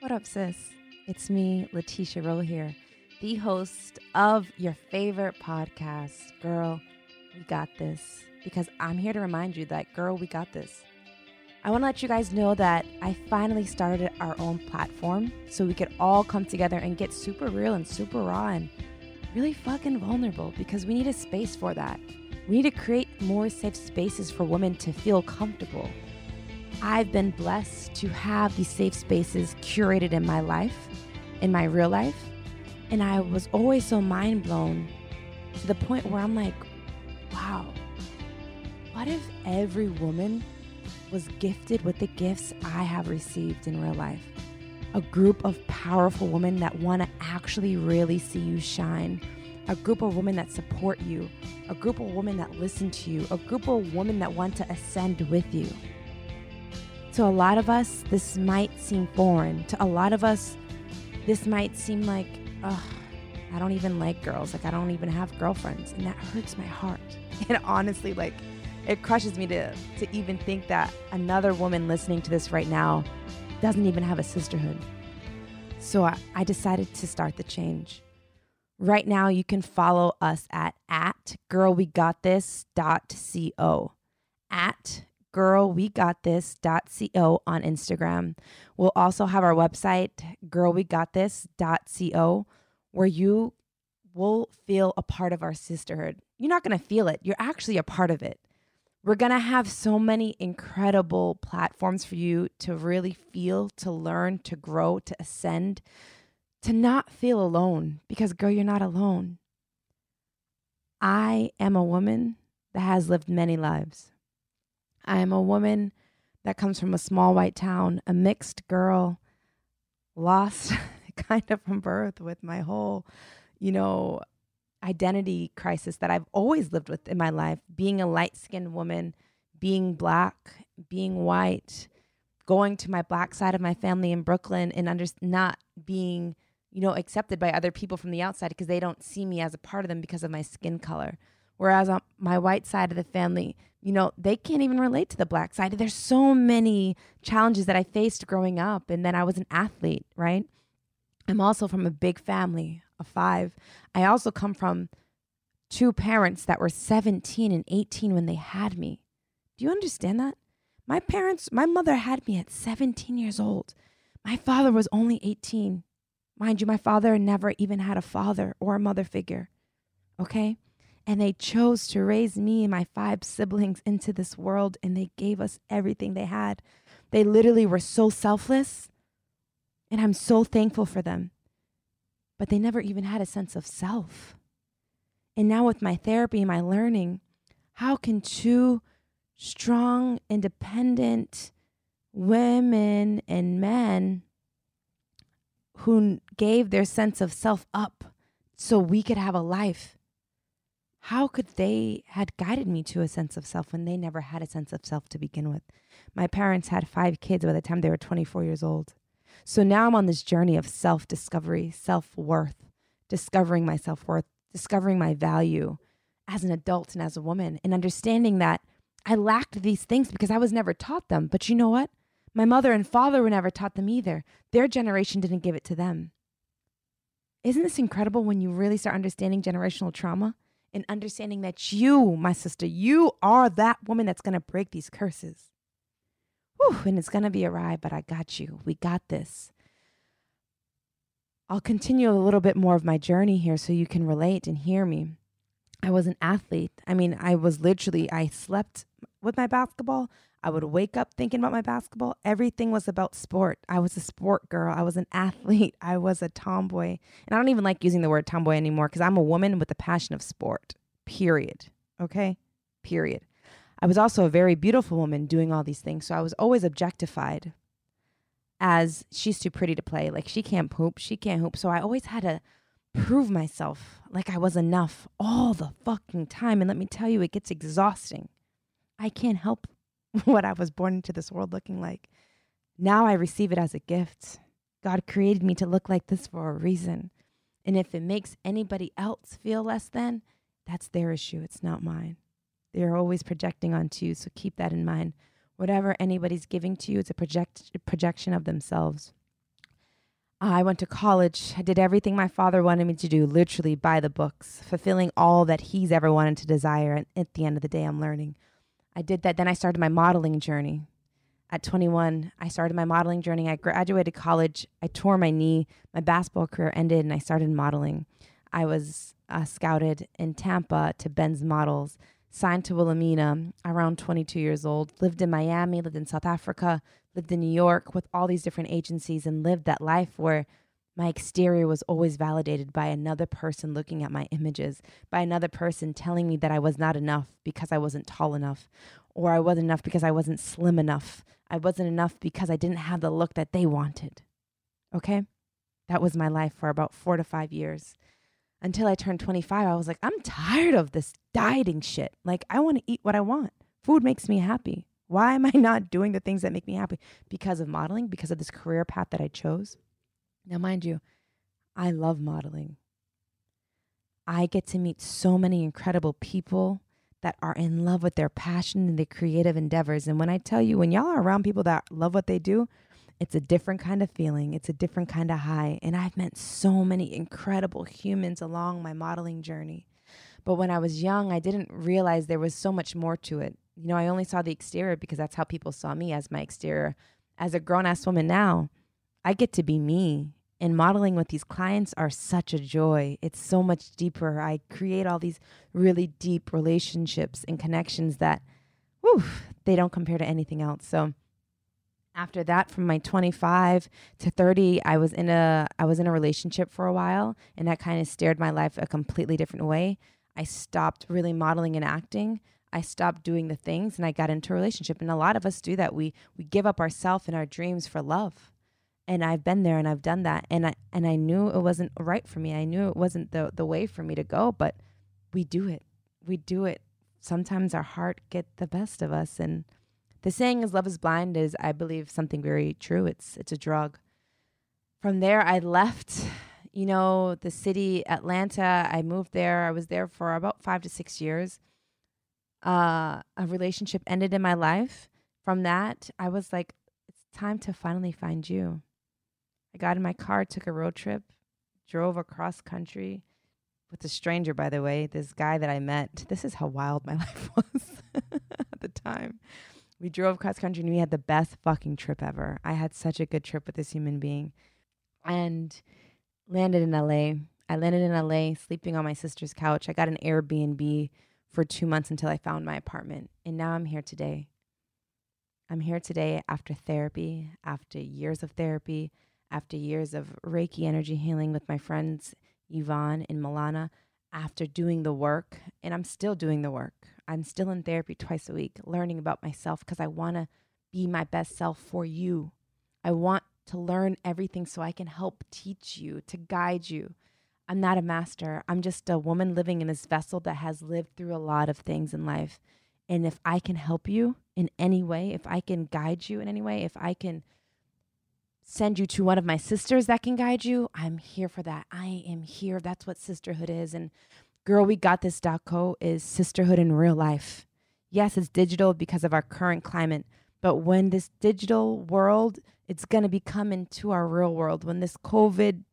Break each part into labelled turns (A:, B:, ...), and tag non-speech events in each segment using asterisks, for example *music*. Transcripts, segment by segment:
A: What up, sis? It's me, Laticia Rolle here, the host of your favorite podcast, Girl, We Got This. Because I'm here to remind you that, girl, we got this. I want to let you guys know that I finally started our own platform so we could all come together and get super real and super raw and really fucking vulnerable because we need a space for that. We need to create more safe spaces for women to feel comfortable I've been blessed to have these safe spaces curated in my life, in my real life. And I was always so mind blown to the point where I'm like, wow, what if every woman was gifted with the gifts I have received in real life? A group of powerful women that want to actually really see you shine. A group of women that support you. A group of women that listen to you. A group of women that want to ascend with you. To a lot of us, this might seem foreign. To a lot of us, this might seem like, ugh, I don't even like girls. Like, I don't even have girlfriends. And that hurts my heart. *laughs* And honestly, like, it crushes me to, to even think that another woman listening to this right now doesn't even have a sisterhood. So I, I decided to start the change. Right now, you can follow us at, at girlwegotthis.co. At girlwegotthis.co on Instagram. We'll also have our website, Girl We Got girlwegotthis.co, where you will feel a part of our sisterhood. You're not going to feel it, you're actually a part of it. We're going to have so many incredible platforms for you to really feel, to learn, to grow, to ascend, to not feel alone because, girl, you're not alone. I am a woman that has lived many lives. I am a woman that comes from a small white town, a mixed girl, lost *laughs* kind of from birth with my whole, you know, identity crisis that I've always lived with in my life being a light skinned woman, being black, being white, going to my black side of my family in Brooklyn and under, not being, you know, accepted by other people from the outside because they don't see me as a part of them because of my skin color. Whereas on my white side of the family, you know, they can't even relate to the black side. There's so many challenges that I faced growing up. And then I was an athlete, right? I'm also from a big family of five. I also come from two parents that were 17 and 18 when they had me. Do you understand that? My parents, my mother had me at 17 years old. My father was only 18. Mind you, my father never even had a father or a mother figure. Okay? And they chose to raise me and my five siblings into this world, and they gave us everything they had. They literally were so selfless, and I'm so thankful for them. But they never even had a sense of self. And now, with my therapy my learning, how can two strong, independent women and men who gave their sense of self up so we could have a life how could they had guided me to a sense of self when they never had a sense of self to begin with? My parents had five kids by the time they were 24 years old. So now i'm on this journey of self discovery self-worth discovering my self-worth discovering my value as an adult and as a woman and understanding that i lacked these things because i was never taught them. But you know what? My mother and father were never taught them either. Their generation didn't give it to them. Isn't this incredible when you really start understanding generational trauma and understanding that you, my sister, you are that woman that's going to break these curses. Whew, and it's going to be a ride, but I got you. We got this. I'll continue a little bit more of my journey here so you can relate and hear me. I was an athlete. I mean, I was literally, I slept with my basketball. I would wake up thinking about my basketball. Everything was about sport. I was a sport girl. I was an *laughs* athlete. I was a tomboy. And I don't even like using the word tomboy anymore because I'm a woman with a passion of sport, period. Okay? Period. I was also a very beautiful woman doing all these things. So I was always objectified as she's too pretty to play. Like she can't poop, she can't hoop. So I always had to prove myself like I was enough all the fucking time. And let me tell you, it gets exhausting. I can't help *laughs* what I was born into this world looking like. Now I receive it as a gift. God created me to look like this for a reason. And if it makes anybody else feel less than, that's their issue. It's not mine. They're always projecting onto you, so keep that in mind. Whatever anybody's giving to you, it's a project, projection of themselves. I went to college. I did everything my father wanted me to do, literally by the books, fulfilling all that he's ever wanted to desire. And at the end of the day, I'm learning. I did that. Then I started my modeling journey. At 21, I started my modeling journey. I graduated college. I tore my knee. My basketball career ended, and I started modeling. I was uh, scouted in Tampa to Ben's Models, signed to Wilhelmina around 22 years old, lived in Miami, lived in South Africa, lived in New York with all these different agencies and lived that life where my exterior was always validated by another person looking at my images, by another person telling me that I was not enough because I wasn't tall enough, or I wasn't enough because I wasn't slim enough. I wasn't enough because I didn't have the look that they wanted. Okay? That was my life for about four to five years. Until I turned 25, I was like, I'm tired of this dieting shit. Like, I want to eat what I want. Food makes me happy. Why am I *laughs* not doing the things that make me happy? Because of modeling, because of this career path that I chose. Now, mind you, I love modeling. I get to meet so many incredible people that are in love with their passion and their creative endeavors. And when I tell you, when y'all are around people that love what they do, it's a different kind of feeling. It's a different kind of high. And I've met so many incredible humans along my modeling journey. But when I was young, I didn't realize there was so much more to it you know, I only saw the exterior because that's how people saw me as my exterior. As a grown ass woman now, I get to be me. And modeling with these clients are such a joy. It's so much deeper. I create all these really deep relationships and connections that, whew, they don't compare to anything else. So, after that from my 25 to 30 i was in a i was in a relationship for a while and that kind of steered my life a completely different way i stopped really modeling and acting I stopped doing the things and I got into a relationship. And a lot of us do that. We we give up ourself and our dreams for love. And I've been there and I've done that. And I and I knew it wasn't right for me. I knew it wasn't the the way for me to go, but we do it. We do it. Sometimes our heart get the best of us. And the saying is love is blind is I believe something very true. It's it's a drug. From there I left you know, the city, Atlanta. I moved there. I was there for about five to six years uh, a relationship ended in my life, from that, I was like, it's time to finally find you. I got in my car, took a road trip, drove across country with a stranger, by the way, this guy that I met. This is how wild my *laughs* life was at the time. We drove across country and we had the best fucking trip ever. I had such a good trip with this human being and landed in LA. I landed in LA sleeping on my sister's couch. I got an Airbnb for two months until I found my apartment. And now I'm here today. I'm here today after therapy, after years of therapy, after years of Reiki energy healing with my friends Yvonne and Milana, after doing the work. And I'm still doing the work. I'm still in therapy twice a week, learning about myself because I want to be my best self for you. I want to learn everything so I can help teach you, to guide you, I'm not a master. I'm just a woman living in this vessel that has lived through a lot of things in life. And if I can help you in any way, if I can guide you in any way, if I can send you to one of my sisters that can guide you, I'm here for that. I am here. That's what sisterhood is. And Girl, We Got This Co is sisterhood in real life. Yes, it's digital because of our current climate, but when this digital world, it's going to be coming to our real world. When this COVID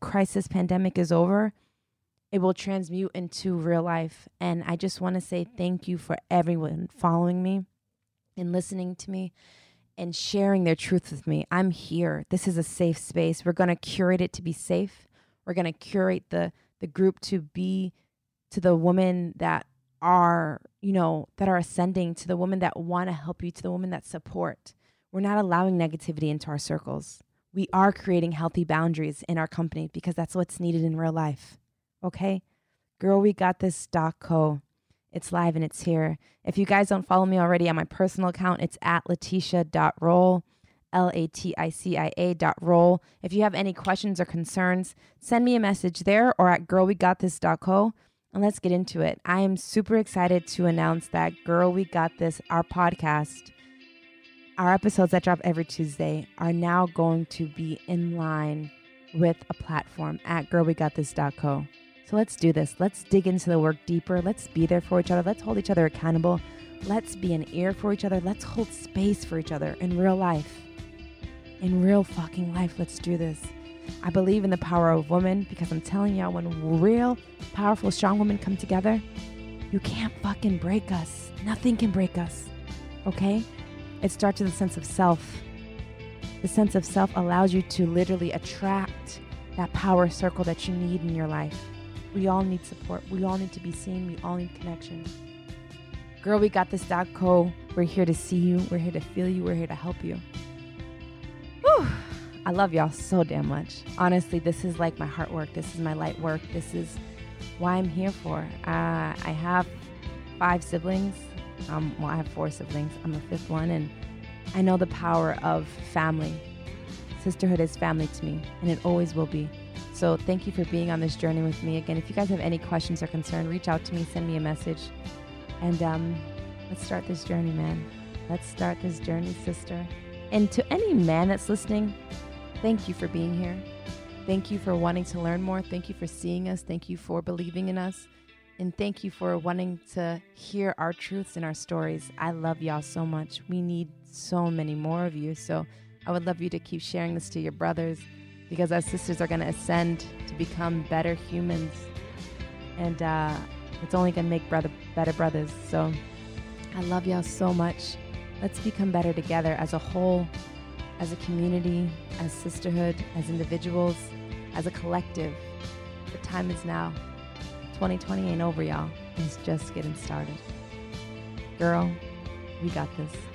A: crisis pandemic is over, it will transmute into real life. And I just want to say thank you for everyone following me and listening to me and sharing their truth with me. I'm here. This is a safe space. We're going to curate it to be safe. We're going to curate the the group to be to the women that are, you know, that are ascending, to the women that want to help you, to the women that support. We're not allowing negativity into our circles we are creating healthy boundaries in our company because that's what's needed in real life. Okay? Girl, we got this co. It's live and it's here. If you guys don't follow me already on my personal account, it's at laticia.roll, L A T I C I A dot roll. If you have any questions or concerns, send me a message there or at girlwegotthis.co and let's get into it. I am super excited to announce that Girl We Got This, our podcast, our episodes that drop every Tuesday are now going to be in line with a platform at girlwegotthis.co. So let's do this. Let's dig into the work deeper. Let's be there for each other. Let's hold each other accountable. Let's be an ear for each other. Let's hold space for each other in real life. In real fucking life, let's do this. I believe in the power of women because I'm telling y'all, when real, powerful, strong women come together, you can't fucking break us. Nothing can break us. Okay? It starts with a sense of self. The sense of self allows you to literally attract that power circle that you need in your life. We all need support. We all need to be seen. We all need connection. Girl, we got this. Co. We're here to see you. We're here to feel you. We're here to help you. Whew. I love y'all so damn much. Honestly, this is like my heart work. This is my light work. This is why I'm here for. Uh, I have five siblings. Um, well, I have four siblings. I'm the fifth one, and I know the power of family. Sisterhood is family to me, and it always will be. So thank you for being on this journey with me. Again, if you guys have any questions or concern, reach out to me, send me a message, and um, let's start this journey, man. Let's start this journey, sister. And to any man that's listening, thank you for being here. Thank you for wanting to learn more. Thank you for seeing us. Thank you for believing in us. And thank you for wanting to hear our truths and our stories. I love y'all so much. We need so many more of you. So I would love you to keep sharing this to your brothers because our sisters are going to ascend to become better humans. And uh, it's only going to make brother, better brothers. So I love y'all so much. Let's become better together as a whole, as a community, as sisterhood, as individuals, as a collective. The time is now. 2020 ain't over, y'all. It's just getting started. Girl, we got this.